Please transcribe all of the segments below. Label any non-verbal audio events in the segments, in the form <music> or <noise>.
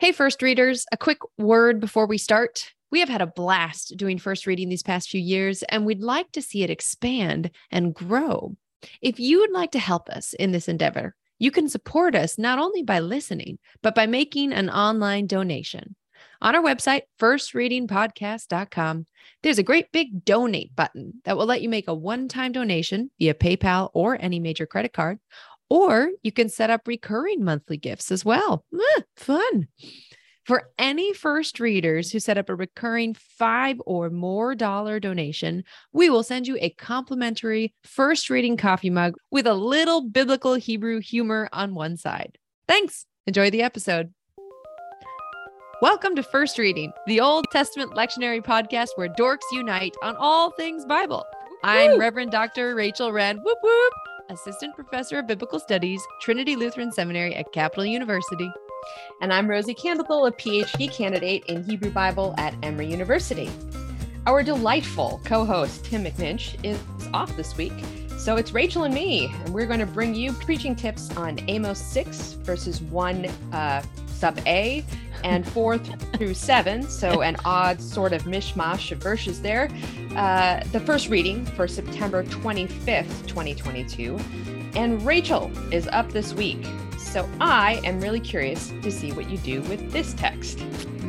Hey, first readers, a quick word before we start. We have had a blast doing first reading these past few years, and we'd like to see it expand and grow. If you would like to help us in this endeavor, you can support us not only by listening, but by making an online donation. On our website, firstreadingpodcast.com, there's a great big donate button that will let you make a one time donation via PayPal or any major credit card, or you can set up recurring monthly gifts as well. Ah, fun. For any first readers who set up a recurring five or more dollar donation, we will send you a complimentary first reading coffee mug with a little biblical Hebrew humor on one side. Thanks. Enjoy the episode. Welcome to First Reading, the Old Testament lectionary podcast where dorks unite on all things Bible. I'm Reverend Dr. Rachel Rand. Whoop whoop. Assistant Professor of Biblical Studies, Trinity Lutheran Seminary at Capital University. And I'm Rosie Campbell, a PhD candidate in Hebrew Bible at Emory University. Our delightful co host, Tim McNinch, is off this week. So it's Rachel and me, and we're going to bring you preaching tips on Amos 6, verses 1 uh, sub A and 4 through 7. So an odd sort of mishmash of verses there. Uh, the first reading for September 25th, 2022. And Rachel is up this week. So I am really curious to see what you do with this text.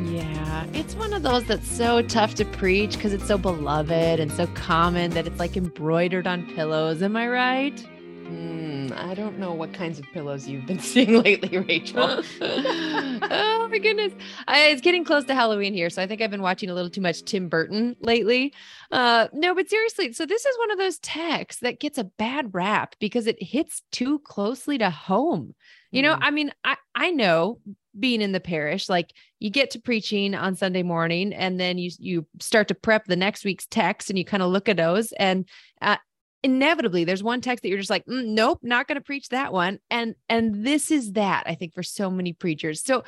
Yeah, it's one of those that's so tough to preach because it's so beloved and so common that it's like embroidered on pillows. Am I right? Mm, I don't know what kinds of pillows you've been <laughs> seeing lately, Rachel. <laughs> oh my goodness. I, it's getting close to Halloween here. So I think I've been watching a little too much Tim Burton lately. Uh, no, but seriously, so this is one of those texts that gets a bad rap because it hits too closely to home. You know, mm. I mean, I, I know being in the parish, like you get to preaching on Sunday morning and then you you start to prep the next week's text and you kind of look at those and uh, inevitably there's one text that you're just like mm, nope not going to preach that one and and this is that i think for so many preachers. So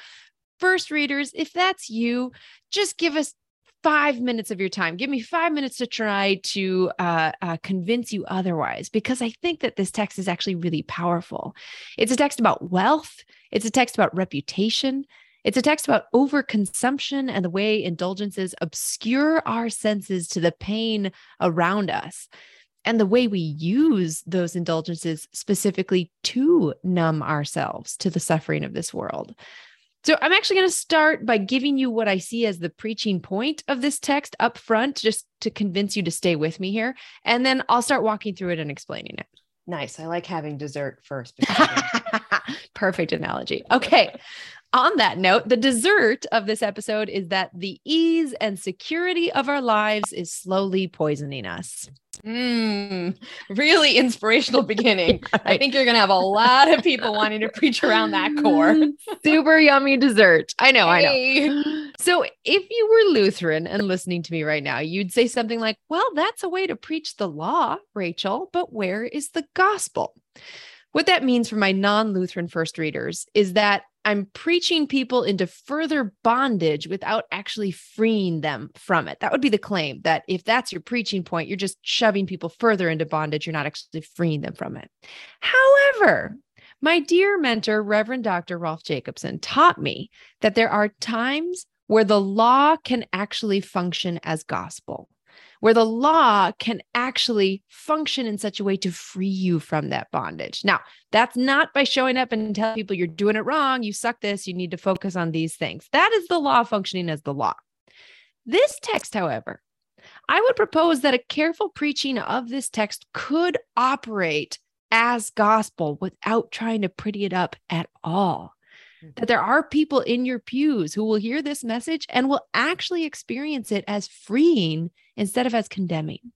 first readers if that's you just give us five minutes of your time. Give me five minutes to try to uh, uh, convince you otherwise because i think that this text is actually really powerful. It's a text about wealth. It's a text about reputation. It's a text about overconsumption and the way indulgences obscure our senses to the pain around us and the way we use those indulgences specifically to numb ourselves to the suffering of this world. So, I'm actually going to start by giving you what I see as the preaching point of this text up front, just to convince you to stay with me here. And then I'll start walking through it and explaining it. Nice. I like having dessert first. <laughs> Perfect analogy. Okay. On that note, the dessert of this episode is that the ease and security of our lives is slowly poisoning us. Mm, really inspirational <laughs> beginning. right. I think you're going to have a lot of people wanting to preach around that core. Super yummy dessert. I know, hey. I know. So, if you were Lutheran and listening to me right now, you'd say something like, Well, that's a way to preach the law, Rachel, but where is the gospel? What that means for my non Lutheran first readers is that I'm preaching people into further bondage without actually freeing them from it. That would be the claim that if that's your preaching point, you're just shoving people further into bondage. You're not actually freeing them from it. However, my dear mentor, Reverend Dr. Rolf Jacobson, taught me that there are times where the law can actually function as gospel where the law can actually function in such a way to free you from that bondage. Now, that's not by showing up and telling people you're doing it wrong, you suck this, you need to focus on these things. That is the law functioning as the law. This text, however, I would propose that a careful preaching of this text could operate as gospel without trying to pretty it up at all that there are people in your pews who will hear this message and will actually experience it as freeing instead of as condemning.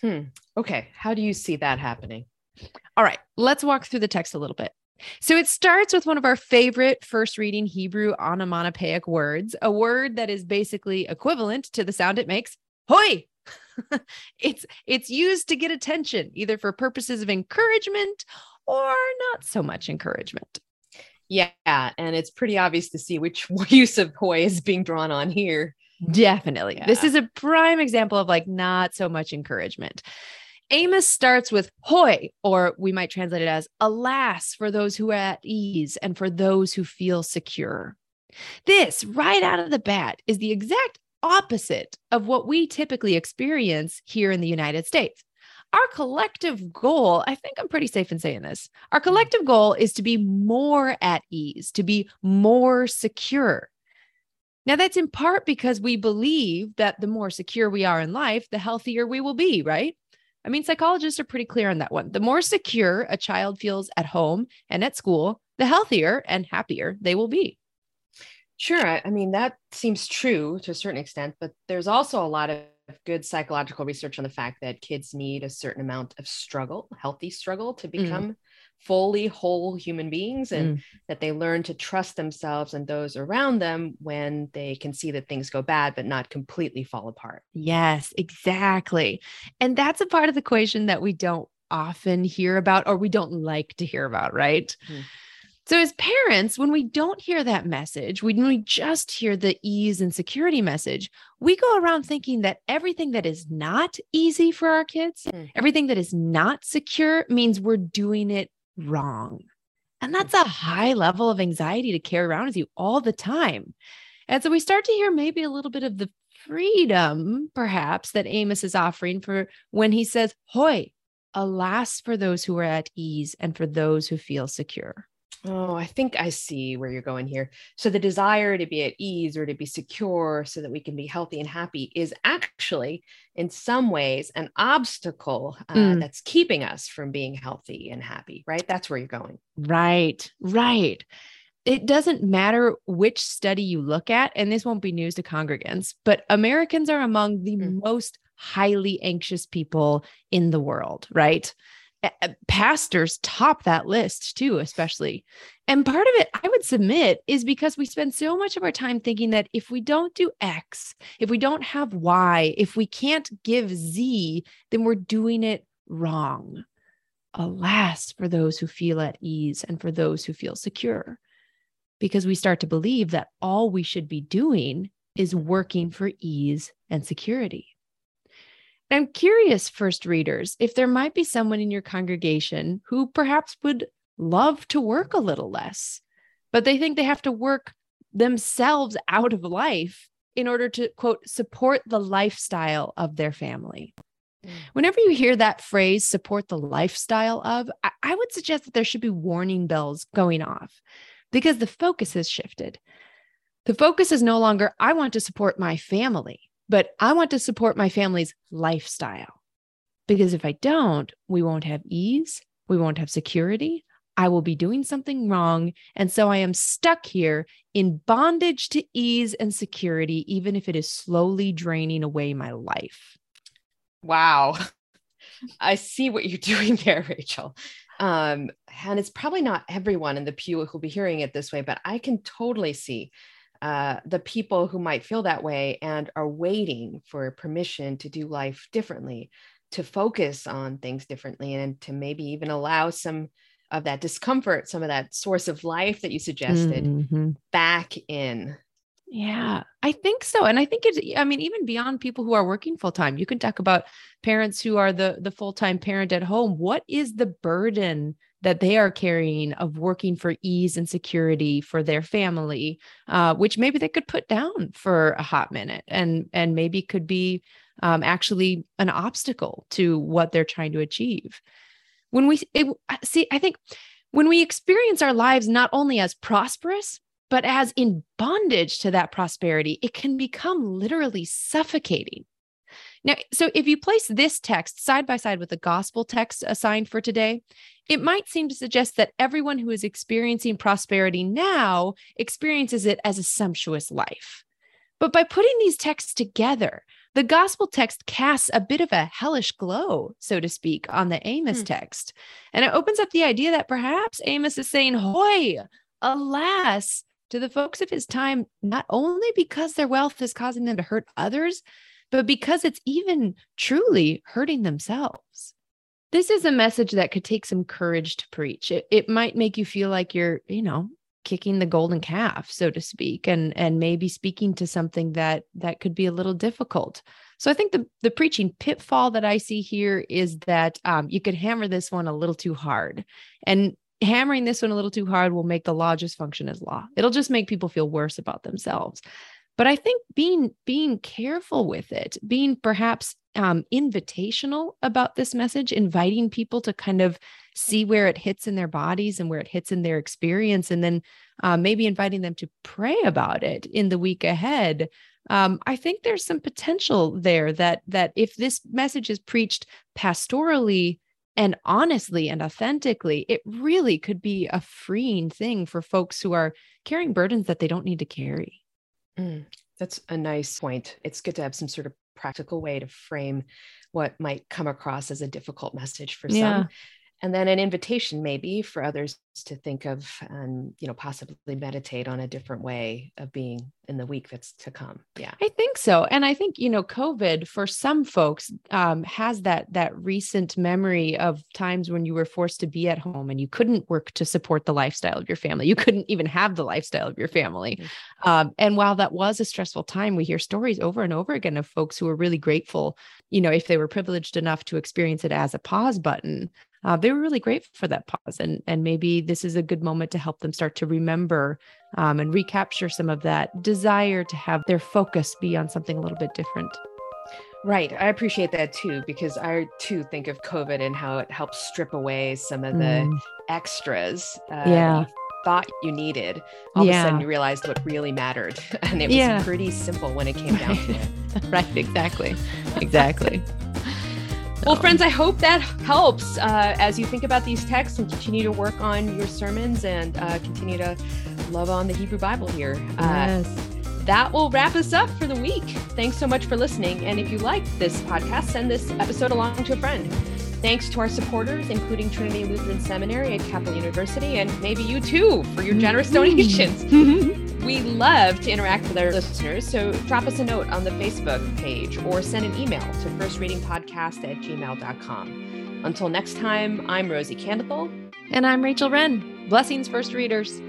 Hmm. Okay. How do you see that happening? All right. Let's walk through the text a little bit. So it starts with one of our favorite first reading Hebrew onomatopoeic words, a word that is basically equivalent to the sound it makes, hoi. <laughs> it's it's used to get attention either for purposes of encouragement or not so much encouragement. Yeah, and it's pretty obvious to see which <laughs> use of Hoy is being drawn on here. Definitely. Yeah. This is a prime example of like not so much encouragement. Amos starts with hoi, or we might translate it as alas for those who are at ease and for those who feel secure. This, right out of the bat, is the exact opposite of what we typically experience here in the United States. Our collective goal, I think I'm pretty safe in saying this, our mm-hmm. collective goal is to be more at ease, to be more secure. Now, that's in part because we believe that the more secure we are in life, the healthier we will be, right? I mean, psychologists are pretty clear on that one. The more secure a child feels at home and at school, the healthier and happier they will be. Sure. I mean, that seems true to a certain extent, but there's also a lot of good psychological research on the fact that kids need a certain amount of struggle, healthy struggle, to mm. become mm. fully whole human beings and mm. that they learn to trust themselves and those around them when they can see that things go bad, but not completely fall apart. Yes, exactly. And that's a part of the equation that we don't often hear about or we don't like to hear about, right? Mm. So, as parents, when we don't hear that message, when we just hear the ease and security message, we go around thinking that everything that is not easy for our kids, mm. everything that is not secure, means we're doing it wrong. And that's a high level of anxiety to carry around with you all the time. And so we start to hear maybe a little bit of the freedom, perhaps, that Amos is offering for when he says, Hoy, alas for those who are at ease and for those who feel secure. Oh, I think I see where you're going here. So, the desire to be at ease or to be secure so that we can be healthy and happy is actually, in some ways, an obstacle uh, mm. that's keeping us from being healthy and happy, right? That's where you're going. Right, right. It doesn't matter which study you look at, and this won't be news to congregants, but Americans are among the mm. most highly anxious people in the world, right? Pastors top that list too, especially. And part of it, I would submit, is because we spend so much of our time thinking that if we don't do X, if we don't have Y, if we can't give Z, then we're doing it wrong. Alas, for those who feel at ease and for those who feel secure, because we start to believe that all we should be doing is working for ease and security. I'm curious, first readers, if there might be someone in your congregation who perhaps would love to work a little less, but they think they have to work themselves out of life in order to, quote, support the lifestyle of their family. Mm. Whenever you hear that phrase, support the lifestyle of, I, I would suggest that there should be warning bells going off because the focus has shifted. The focus is no longer, I want to support my family but I want to support my family's lifestyle because if I don't, we won't have ease, we won't have security. I will be doing something wrong. And so I am stuck here in bondage to ease and security, even if it is slowly draining away my life. Wow. <laughs> I see what you're <laughs> doing there, Rachel. Um, and it's probably not everyone in the pew who'll be hearing it this way, but I can totally see uh, the people who might feel that way and are waiting for permission to do life differently, to focus on things differently, and to maybe even allow some of that discomfort, some of that source of life that you suggested mm-hmm. back in. Yeah, I think so. And I think it's, I mean, even beyond people who are working full time, you can talk about parents who are the, the full time parent at home. What is the burden that they are carrying of working for ease and security for their family, uh, which maybe they could put down for a hot minute and and maybe could be um, actually an obstacle to what they're trying to achieve. When we it, see, I think when we experience our lives not only as prosperous but as in bondage to that prosperity, it can become literally suffocating. Now, so if you place this text side by side with the gospel text assigned for today, it might seem to suggest that everyone who is experiencing prosperity now experiences it as a sumptuous life. But by putting these texts together, the gospel text casts a bit of a hellish glow, so to speak, on the Amos hmm. text. And it opens up the idea that perhaps Amos is saying, Hoy, alas, to the folks of his time, not only because their wealth is causing them to hurt others, but because it's even truly hurting themselves. This is a message that could take some courage to preach. It, it might make you feel like you're, you know, kicking the golden calf, so to speak, and and maybe speaking to something that that could be a little difficult. So I think the the preaching pitfall that I see here is that um, you could hammer this one a little too hard, and hammering this one a little too hard will make the law just function as law. It'll just make people feel worse about themselves. But I think being being careful with it, being perhaps um, invitational about this message, inviting people to kind of see where it hits in their bodies and where it hits in their experience, and then uh, maybe inviting them to pray about it in the week ahead. Um, I think there's some potential there that that if this message is preached pastorally and honestly and authentically, it really could be a freeing thing for folks who are carrying burdens that they don't need to carry. Mm, that's a nice point. It's good to have some sort of practical way to frame what might come across as a difficult message for yeah. some and then an invitation maybe for others to think of and you know possibly meditate on a different way of being in the week that's to come. Yeah. I think so and i think you know covid for some folks um, has that that recent memory of times when you were forced to be at home and you couldn't work to support the lifestyle of your family. You couldn't even have the lifestyle of your family. Mm-hmm. um, and while that was a stressful time we hear stories over and over again of folks who are really grateful you know if they were privileged enough to experience it as a pause button uh, they were really grateful for that pause and and maybe this is a good moment to help them start to remember um, and recapture some of that desire to have their focus be on something a little bit different right i appreciate that too because i too think of covid and how it helps strip away some of the mm. extras uh, yeah thought you needed all yeah. of a sudden you realized what really mattered <laughs> and it was yeah. pretty simple when it came down to it <laughs> right exactly <laughs> exactly well, friends, I hope that helps uh, as you think about these texts and continue to work on your sermons and uh, continue to love on the Hebrew Bible here. Uh, yes. That will wrap us up for the week. Thanks so much for listening. And if you like this podcast, send this episode along to a friend. Thanks to our supporters, including Trinity Lutheran Seminary at Capital University, and maybe you too for your generous donations. <laughs> we love to interact with our listeners, so drop us a note on the Facebook page or send an email to firstreadingpodcast at gmail.com. Until next time, I'm Rosie Candicle. And I'm Rachel Wrenn. Blessings, first readers.